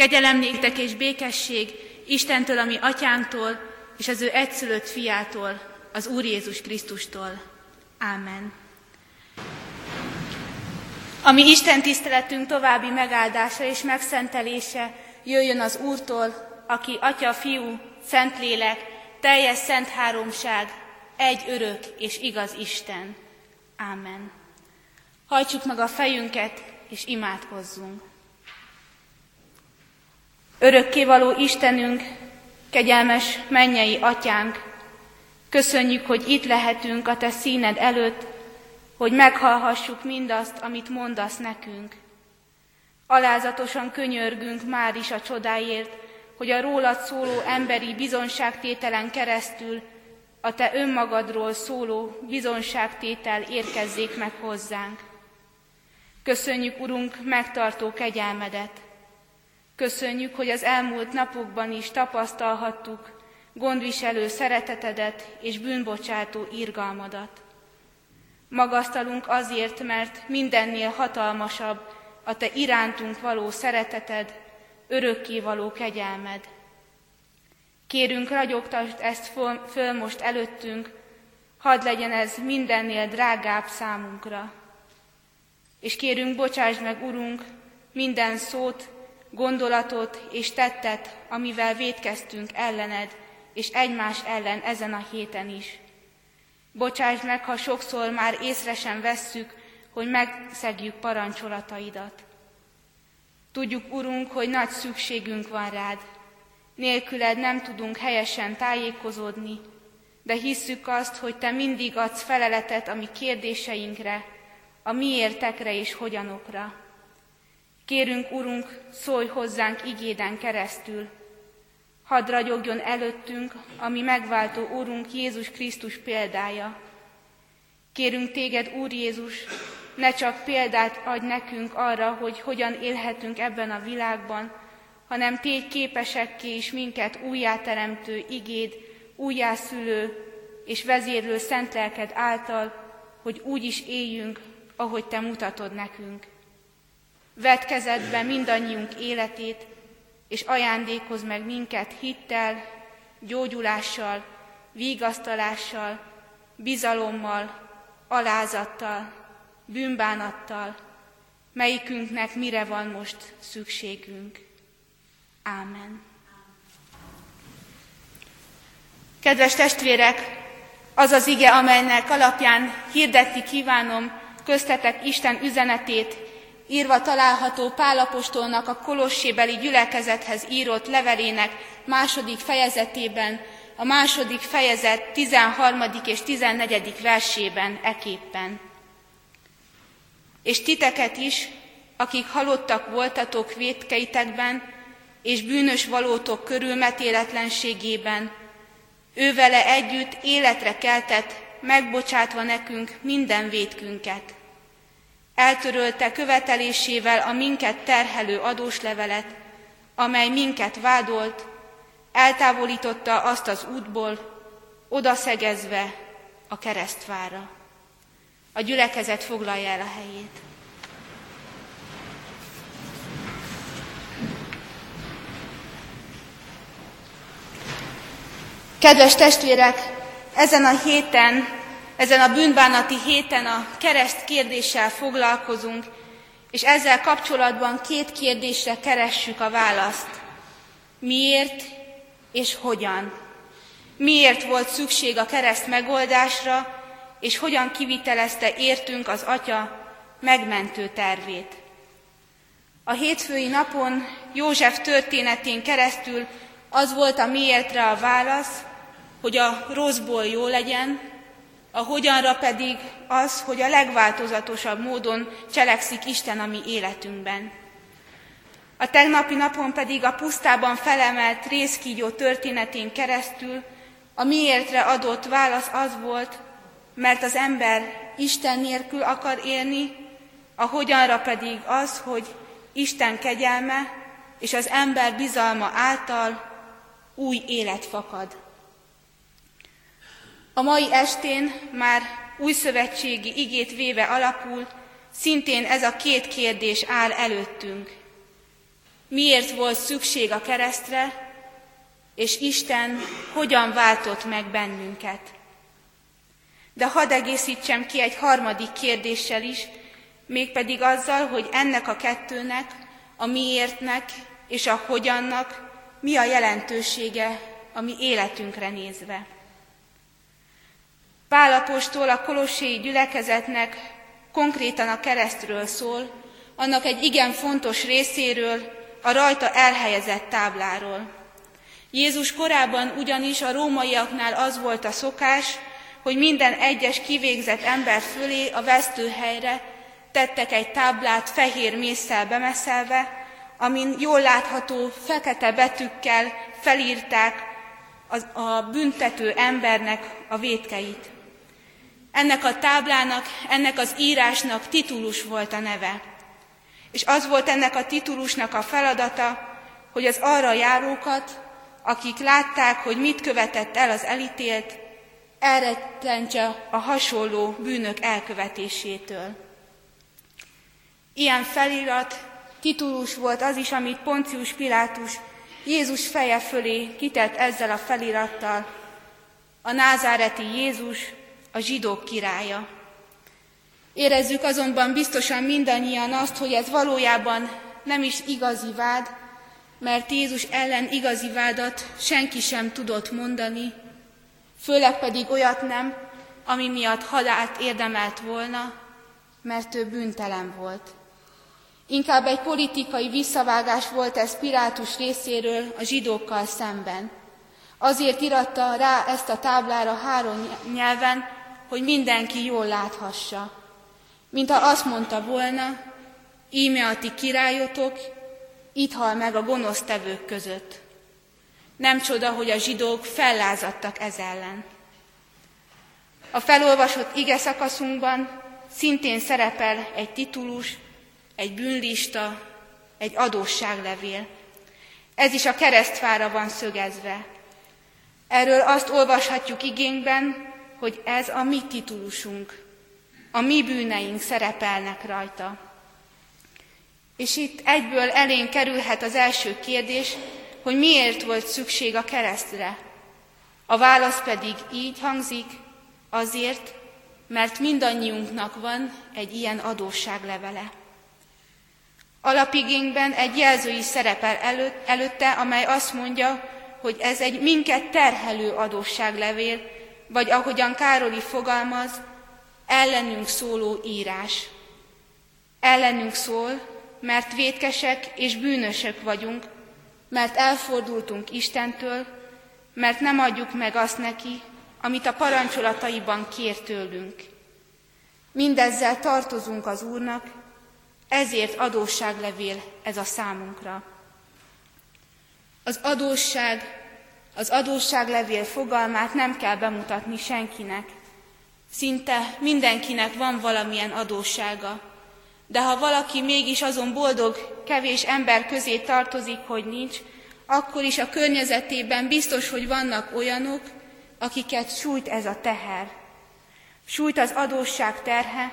Kegyelem néktek és békesség Istentől, ami atyánktól, és az ő egyszülött fiától, az Úr Jézus Krisztustól. Ámen. Ami Isten tiszteletünk további megáldása és megszentelése jöjjön az Úrtól, aki Atya, Fiú, Szentlélek, teljes szent háromság, egy örök és igaz Isten. Ámen. Hajtsuk meg a fejünket, és imádkozzunk. Örökkévaló Istenünk, kegyelmes mennyei atyánk, köszönjük, hogy itt lehetünk a te színed előtt, hogy meghallhassuk mindazt, amit mondasz nekünk. Alázatosan könyörgünk már is a csodáért, hogy a rólad szóló emberi bizonságtételen keresztül a te önmagadról szóló bizonságtétel érkezzék meg hozzánk. Köszönjük, Urunk, megtartó kegyelmedet. Köszönjük, hogy az elmúlt napokban is tapasztalhattuk gondviselő szeretetedet és bűnbocsátó irgalmadat. Magasztalunk azért, mert mindennél hatalmasabb a Te irántunk való szereteted, örökké való kegyelmed. Kérünk, ragyogtasd ezt föl, most előttünk, hadd legyen ez mindennél drágább számunkra. És kérünk, bocsásd meg, Urunk, minden szót, gondolatot és tettet, amivel védkeztünk ellened, és egymás ellen ezen a héten is. Bocsáss meg, ha sokszor már észre sem vesszük, hogy megszegjük parancsolataidat. Tudjuk, Urunk, hogy nagy szükségünk van rád. Nélküled nem tudunk helyesen tájékozódni, de hisszük azt, hogy Te mindig adsz feleletet a mi kérdéseinkre, a miértekre és hogyanokra. Kérünk, Urunk, szólj hozzánk igéden keresztül. Hadd ragyogjon előttünk, ami megváltó Úrunk Jézus Krisztus példája. Kérünk téged, Úr Jézus, ne csak példát adj nekünk arra, hogy hogyan élhetünk ebben a világban, hanem tégy képesekké is minket újjáteremtő igéd, újjászülő és vezérlő szent lelked által, hogy úgy is éljünk, ahogy te mutatod nekünk. Vedd kezedbe mindannyiunk életét, és ajándékozz meg minket hittel, gyógyulással, vigasztalással, bizalommal, alázattal, bűnbánattal, melyikünknek mire van most szükségünk. Ámen. Kedves testvérek, az az ige, amelynek alapján hirdetni kívánom köztetek Isten üzenetét, írva található Pálapostolnak a Kolossébeli gyülekezethez írott levelének második fejezetében, a második fejezet 13. és 14. versében eképpen. És titeket is, akik halottak voltatok vétkeitekben, és bűnös valótok körülmetéletlenségében, ővele együtt életre keltett, megbocsátva nekünk minden vétkünket Eltörölte követelésével a minket terhelő adóslevelet, amely minket vádolt, eltávolította azt az útból, odaszegezve a keresztvára. A gyülekezet foglalja el a helyét. Kedves testvérek, ezen a héten ezen a bűnbánati héten a kereszt kérdéssel foglalkozunk, és ezzel kapcsolatban két kérdésre keressük a választ. Miért és hogyan? Miért volt szükség a kereszt megoldásra, és hogyan kivitelezte értünk az Atya megmentő tervét? A hétfői napon József történetén keresztül az volt a miértre a válasz, hogy a rosszból jó legyen, a hogyanra pedig az, hogy a legváltozatosabb módon cselekszik Isten a mi életünkben. A tegnapi napon pedig a pusztában felemelt részkígyó történetén keresztül a miértre adott válasz az volt, mert az ember Isten nélkül akar élni, a hogyanra pedig az, hogy Isten kegyelme és az ember bizalma által új élet fakad. A mai estén már új szövetségi igét véve alapul, szintén ez a két kérdés áll előttünk. miért volt szükség a keresztre, és Isten hogyan váltott meg bennünket. De hadd egészítsem ki egy harmadik kérdéssel is, mégpedig azzal, hogy ennek a kettőnek, a miértnek és a hogyannak mi a jelentősége a mi életünkre nézve. Pálapostól a kolosséi gyülekezetnek konkrétan a keresztről szól, annak egy igen fontos részéről, a rajta elhelyezett tábláról. Jézus korában ugyanis a rómaiaknál az volt a szokás, hogy minden egyes kivégzett ember fölé a vesztőhelyre tettek egy táblát fehér mészsel bemeszelve, amin jól látható fekete betűkkel felírták az, a büntető embernek a vétkeit. Ennek a táblának, ennek az írásnak titulus volt a neve. És az volt ennek a titulusnak a feladata, hogy az arra járókat, akik látták, hogy mit követett el az elítélt, elrettentse a hasonló bűnök elkövetésétől. Ilyen felirat, titulus volt az is, amit Poncius Pilátus Jézus feje fölé kitett ezzel a felirattal, a názáreti Jézus, a zsidók királya. Érezzük azonban biztosan mindannyian azt, hogy ez valójában nem is igazi vád, mert Jézus ellen igazi vádat senki sem tudott mondani, főleg pedig olyat nem, ami miatt halált érdemelt volna, mert ő bűntelen volt. Inkább egy politikai visszavágás volt ez Pilátus részéről a zsidókkal szemben. Azért iratta rá ezt a táblára három nyelven, hogy mindenki jól láthassa. Mint ha azt mondta volna, íme a ti királyotok, itt hal meg a gonosz tevők között. Nem csoda, hogy a zsidók fellázadtak ez ellen. A felolvasott ige szakaszunkban szintén szerepel egy titulus, egy bűnlista, egy adósságlevél. Ez is a keresztfára van szögezve. Erről azt olvashatjuk igényben, hogy ez a mi titulusunk, a mi bűneink szerepelnek rajta. És itt egyből elénk kerülhet az első kérdés, hogy miért volt szükség a keresztre. A válasz pedig így hangzik, azért, mert mindannyiunknak van egy ilyen adósságlevele. Alapigényben egy jelző is szerepel előtt, előtte, amely azt mondja, hogy ez egy minket terhelő adósságlevél, vagy ahogyan Károli fogalmaz, ellenünk szóló írás. Ellenünk szól, mert vétkesek és bűnösök vagyunk, mert elfordultunk Istentől, mert nem adjuk meg azt neki, amit a parancsolataiban kér tőlünk. Mindezzel tartozunk az Úrnak, ezért adósságlevél ez a számunkra. Az adósság, az adósságlevél fogalmát nem kell bemutatni senkinek. Szinte mindenkinek van valamilyen adóssága. De ha valaki mégis azon boldog, kevés ember közé tartozik, hogy nincs, akkor is a környezetében biztos, hogy vannak olyanok, akiket sújt ez a teher. Sújt az adósság terhe,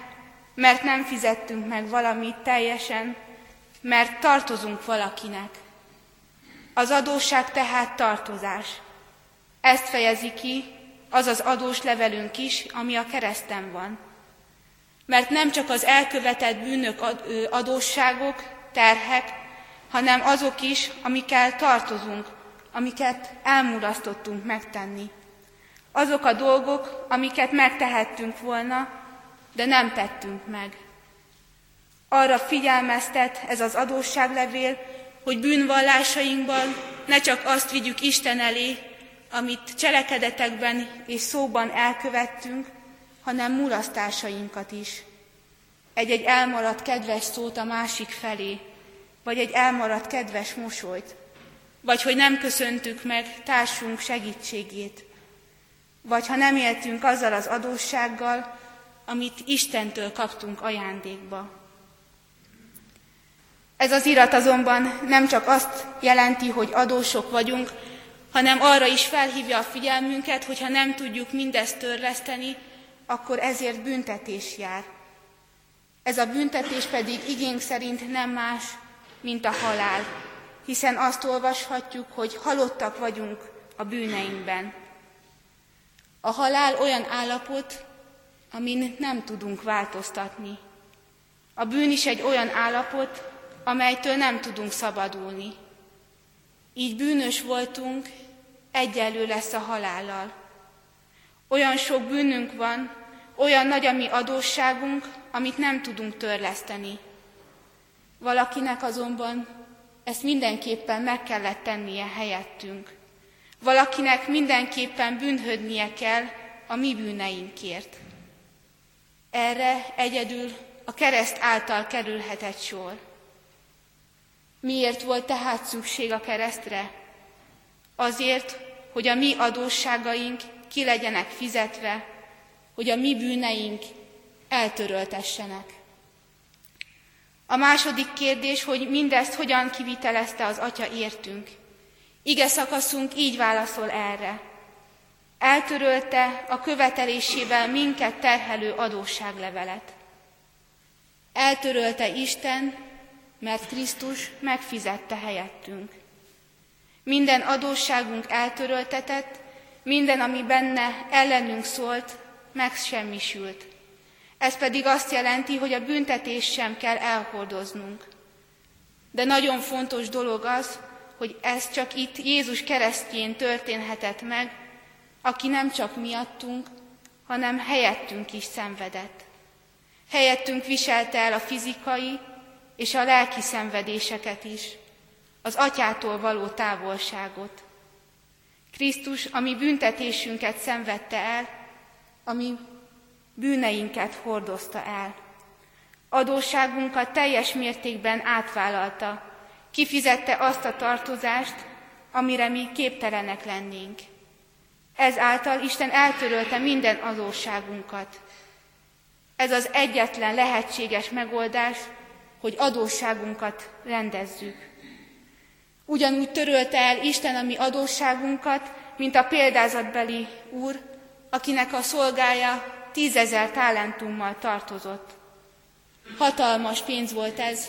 mert nem fizettünk meg valamit teljesen, mert tartozunk valakinek. Az adósság tehát tartozás. Ezt fejezi ki az az adós levelünk is, ami a kereszten van. Mert nem csak az elkövetett bűnök adósságok, terhek, hanem azok is, amikkel tartozunk, amiket elmulasztottunk megtenni. Azok a dolgok, amiket megtehettünk volna, de nem tettünk meg. Arra figyelmeztet ez az adósságlevél, hogy bűnvallásainkban ne csak azt vigyük Isten elé, amit cselekedetekben és szóban elkövettünk, hanem mulasztásainkat is. Egy-egy elmaradt kedves szót a másik felé, vagy egy elmaradt kedves mosolyt, vagy hogy nem köszöntük meg társunk segítségét, vagy ha nem éltünk azzal az adóssággal, amit Istentől kaptunk ajándékba. Ez az irat azonban nem csak azt jelenti, hogy adósok vagyunk, hanem arra is felhívja a figyelmünket, hogy ha nem tudjuk mindezt törleszteni, akkor ezért büntetés jár. Ez a büntetés pedig igénk szerint nem más, mint a halál. hiszen azt olvashatjuk, hogy halottak vagyunk a bűneinkben. A halál olyan állapot, amin nem tudunk változtatni. A bűn is egy olyan állapot, amelytől nem tudunk szabadulni. Így bűnös voltunk, egyenlő lesz a halállal. Olyan sok bűnünk van, olyan nagy a mi adósságunk, amit nem tudunk törleszteni. Valakinek azonban ezt mindenképpen meg kellett tennie helyettünk. Valakinek mindenképpen bűnhödnie kell a mi bűneinkért. Erre egyedül a kereszt által kerülhetett sor. Miért volt tehát szükség a keresztre? Azért, hogy a mi adósságaink ki legyenek fizetve, hogy a mi bűneink eltöröltessenek. A második kérdés, hogy mindezt hogyan kivitelezte az Atya értünk. Ige szakaszunk így válaszol erre. Eltörölte a követelésével minket terhelő adósságlevelet. Eltörölte Isten, mert Krisztus megfizette helyettünk. Minden adósságunk eltöröltetett, minden, ami benne ellenünk szólt, megsemmisült. Ez pedig azt jelenti, hogy a büntetés sem kell elhordoznunk. De nagyon fontos dolog az, hogy ez csak itt Jézus keresztjén történhetett meg, aki nem csak miattunk, hanem helyettünk is szenvedett. Helyettünk viselte el a fizikai és a lelki szenvedéseket is, az atyától való távolságot. Krisztus, ami büntetésünket szenvedte el, ami bűneinket hordozta el. Adósságunkat teljes mértékben átvállalta, kifizette azt a tartozást, amire mi képtelenek lennénk. Ezáltal Isten eltörölte minden adósságunkat. Ez az egyetlen lehetséges megoldás, hogy adósságunkat rendezzük. Ugyanúgy törölte el Isten a mi adósságunkat, mint a példázatbeli úr, akinek a szolgája tízezer talentummal tartozott. Hatalmas pénz volt ez,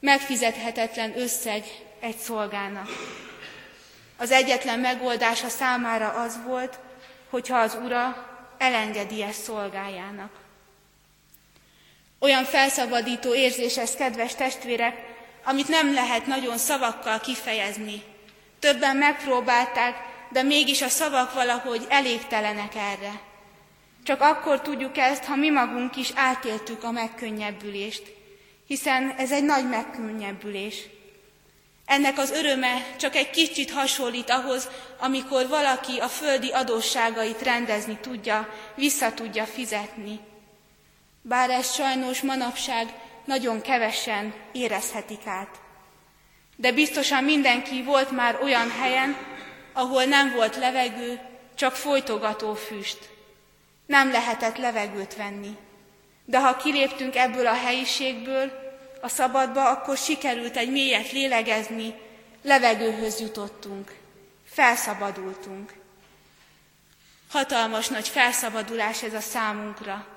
megfizethetetlen összeg egy szolgának. Az egyetlen megoldása számára az volt, hogyha az ura elengedi ezt szolgájának. Olyan felszabadító érzés ez, kedves testvérek, amit nem lehet nagyon szavakkal kifejezni. Többen megpróbálták, de mégis a szavak valahogy elégtelenek erre. Csak akkor tudjuk ezt, ha mi magunk is átéltük a megkönnyebbülést, hiszen ez egy nagy megkönnyebbülés. Ennek az öröme csak egy kicsit hasonlít ahhoz, amikor valaki a földi adósságait rendezni tudja, vissza tudja fizetni. Bár ezt sajnos manapság nagyon kevesen érezhetik át. De biztosan mindenki volt már olyan helyen, ahol nem volt levegő, csak folytogató füst. Nem lehetett levegőt venni. De ha kiléptünk ebből a helyiségből, a szabadba, akkor sikerült egy mélyet lélegezni, levegőhöz jutottunk, felszabadultunk. Hatalmas nagy felszabadulás ez a számunkra.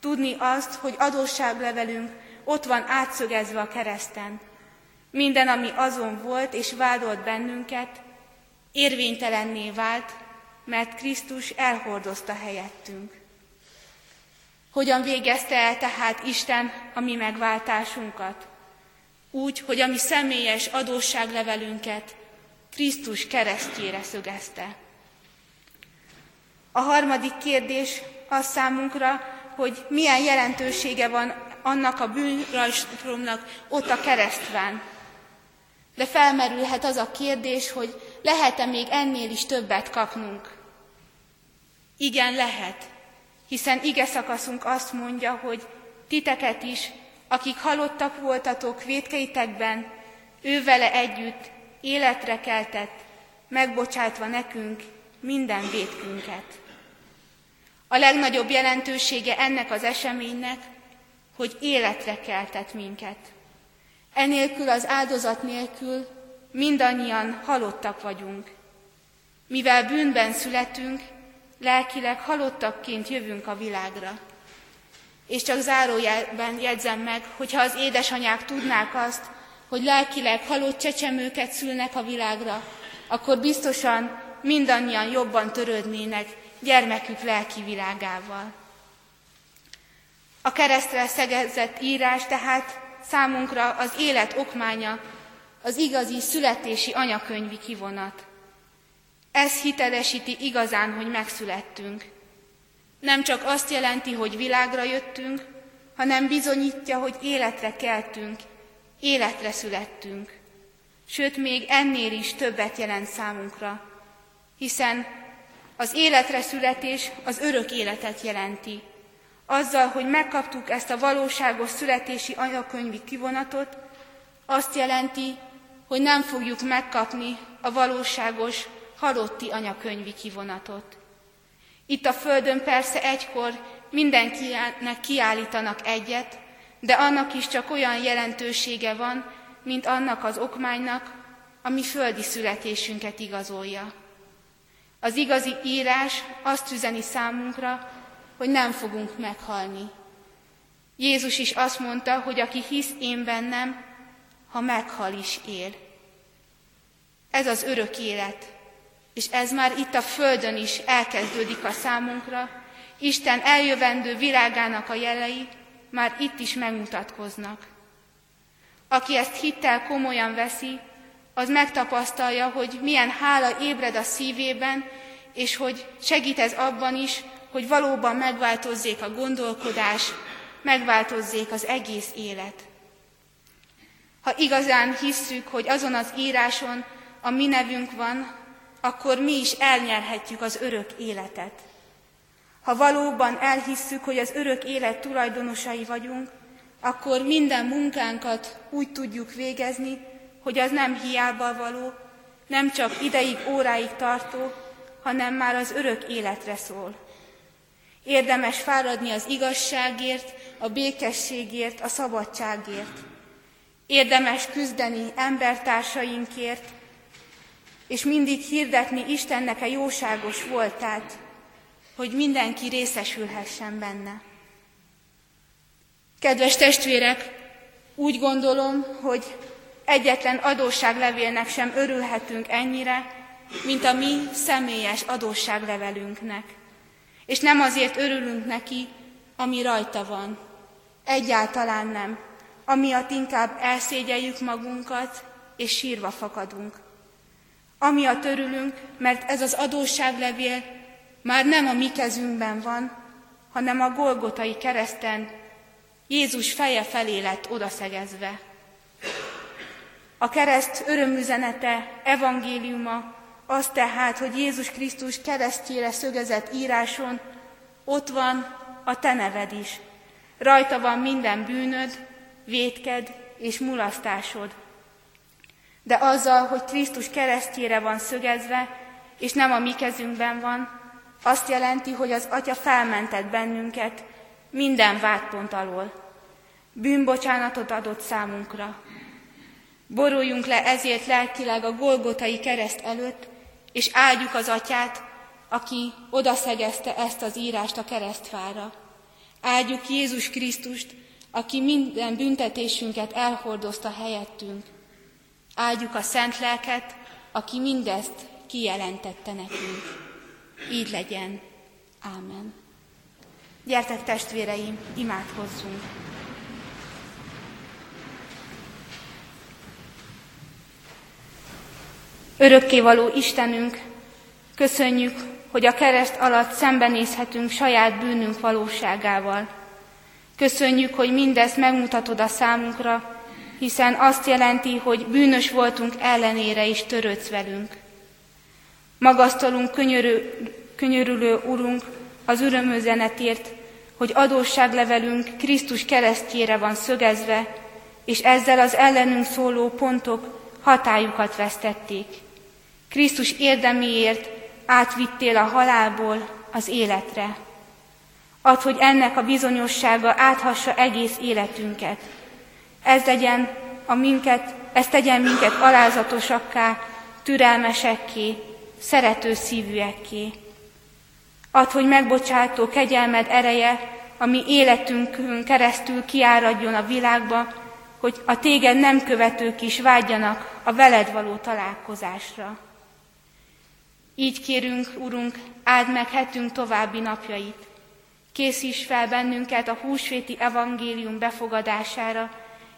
Tudni azt, hogy adósságlevelünk ott van átszögezve a kereszten. Minden, ami azon volt és vádolt bennünket, érvénytelenné vált, mert Krisztus elhordozta helyettünk. Hogyan végezte el tehát Isten a mi megváltásunkat? Úgy, hogy a mi személyes adósságlevelünket Krisztus keresztjére szögezte. A harmadik kérdés az számunkra, hogy milyen jelentősége van annak a bűnrajstromnak ott a keresztván. De felmerülhet az a kérdés, hogy lehet-e még ennél is többet kapnunk? Igen, lehet, hiszen ige szakaszunk azt mondja, hogy titeket is, akik halottak voltatok védkeitekben, ő vele együtt életre keltett, megbocsátva nekünk minden védkünket. A legnagyobb jelentősége ennek az eseménynek, hogy életre keltett minket. Enélkül az áldozat nélkül mindannyian halottak vagyunk. Mivel bűnben születünk, lelkileg halottakként jövünk a világra. És csak zárójelben jegyzem meg, hogyha az édesanyák tudnák azt, hogy lelkileg halott csecsemőket szülnek a világra, akkor biztosan mindannyian jobban törődnének gyermekük lelki világával. A keresztre szegezett írás tehát számunkra az élet okmánya, az igazi születési anyakönyvi kivonat. Ez hitelesíti igazán, hogy megszülettünk. Nem csak azt jelenti, hogy világra jöttünk, hanem bizonyítja, hogy életre keltünk, életre születtünk. Sőt, még ennél is többet jelent számunkra, hiszen az életre születés az örök életet jelenti. Azzal, hogy megkaptuk ezt a valóságos születési anyakönyvi kivonatot, azt jelenti, hogy nem fogjuk megkapni a valóságos halotti anyakönyvi kivonatot. Itt a Földön persze egykor mindenkinek kiállítanak egyet, de annak is csak olyan jelentősége van, mint annak az okmánynak, ami földi születésünket igazolja. Az igazi írás azt üzeni számunkra, hogy nem fogunk meghalni. Jézus is azt mondta, hogy aki hisz én bennem, ha meghal is él. Ez az örök élet, és ez már itt a Földön is elkezdődik a számunkra, Isten eljövendő világának a jelei már itt is megmutatkoznak. Aki ezt hittel komolyan veszi, az megtapasztalja, hogy milyen hála ébred a szívében, és hogy segít ez abban is, hogy valóban megváltozzék a gondolkodás, megváltozzék az egész élet. Ha igazán hisszük, hogy azon az íráson a mi nevünk van, akkor mi is elnyerhetjük az örök életet. Ha valóban elhisszük, hogy az örök élet tulajdonosai vagyunk, akkor minden munkánkat úgy tudjuk végezni, hogy az nem hiába való, nem csak ideig, óráig tartó, hanem már az örök életre szól. Érdemes fáradni az igazságért, a békességért, a szabadságért. Érdemes küzdeni embertársainkért, és mindig hirdetni Istennek a jóságos voltát, hogy mindenki részesülhessen benne. Kedves testvérek, úgy gondolom, hogy egyetlen adósságlevélnek sem örülhetünk ennyire, mint a mi személyes adósságlevelünknek. És nem azért örülünk neki, ami rajta van. Egyáltalán nem. Amiatt inkább elszégyeljük magunkat, és sírva fakadunk. Amiatt örülünk, mert ez az adósságlevél már nem a mi kezünkben van, hanem a Golgotai kereszten Jézus feje felé lett odaszegezve. A kereszt örömüzenete, evangéliuma az tehát, hogy Jézus Krisztus keresztjére szögezett íráson ott van a te neved is. Rajta van minden bűnöd, vétked és mulasztásod. De azzal, hogy Krisztus keresztjére van szögezve, és nem a mi kezünkben van, azt jelenti, hogy az Atya felmentett bennünket minden vádpont alól. Bűnbocsánatot adott számunkra. Boruljunk le ezért lelkileg a Golgotai kereszt előtt, és áldjuk az Atyát, aki odaszegezte ezt az írást a keresztfára. Áldjuk Jézus Krisztust, aki minden büntetésünket elhordozta helyettünk. Áldjuk a Szent Lelket, aki mindezt kijelentette nekünk. Így legyen. Ámen. Gyertek testvéreim, imádkozzunk! Örökkévaló Istenünk, köszönjük, hogy a kereszt alatt szembenézhetünk saját bűnünk valóságával. Köszönjük, hogy mindezt megmutatod a számunkra, hiszen azt jelenti, hogy bűnös voltunk ellenére is törődsz velünk. Magasztalunk könyörű, könyörülő Urunk az örömözenetért, hogy adósságlevelünk Krisztus keresztjére van szögezve, és ezzel az ellenünk szóló pontok hatájukat vesztették. Krisztus érdemiért átvittél a halálból az életre. Add, hogy ennek a bizonyossága áthassa egész életünket. Ez legyen a minket, ez tegyen minket alázatosakká, türelmesekké, szerető szívűekké. Add, hogy megbocsátó kegyelmed ereje, ami életünkön keresztül kiáradjon a világba, hogy a téged nem követők is vágyjanak a veled való találkozásra. Így kérünk, Urunk, áld meg hetünk további napjait. Készíts fel bennünket a húsvéti evangélium befogadására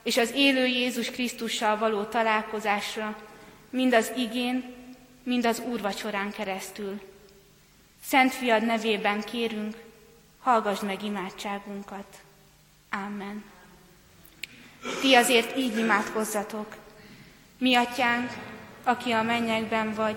és az élő Jézus Krisztussal való találkozásra, mind az igén, mind az úrvacsorán keresztül. Szent Fiad nevében kérünk, hallgass meg imádságunkat. Amen. Ti azért így imádkozzatok. Mi atyánk, aki a mennyekben vagy,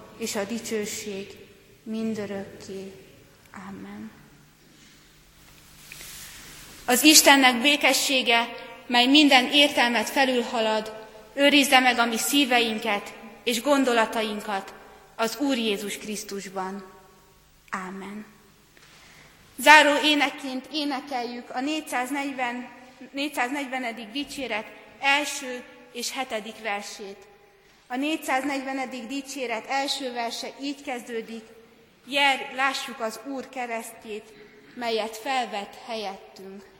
és a dicsőség mindörökké. Amen. Az Istennek békessége, mely minden értelmet felülhalad, őrizze meg a mi szíveinket és gondolatainkat az Úr Jézus Krisztusban. Ámen. Záró énekként énekeljük a 440, 440. dicséret első és hetedik versét. A 440. dicséret első verse így kezdődik, Jer, lássuk az Úr keresztjét, melyet felvett helyettünk.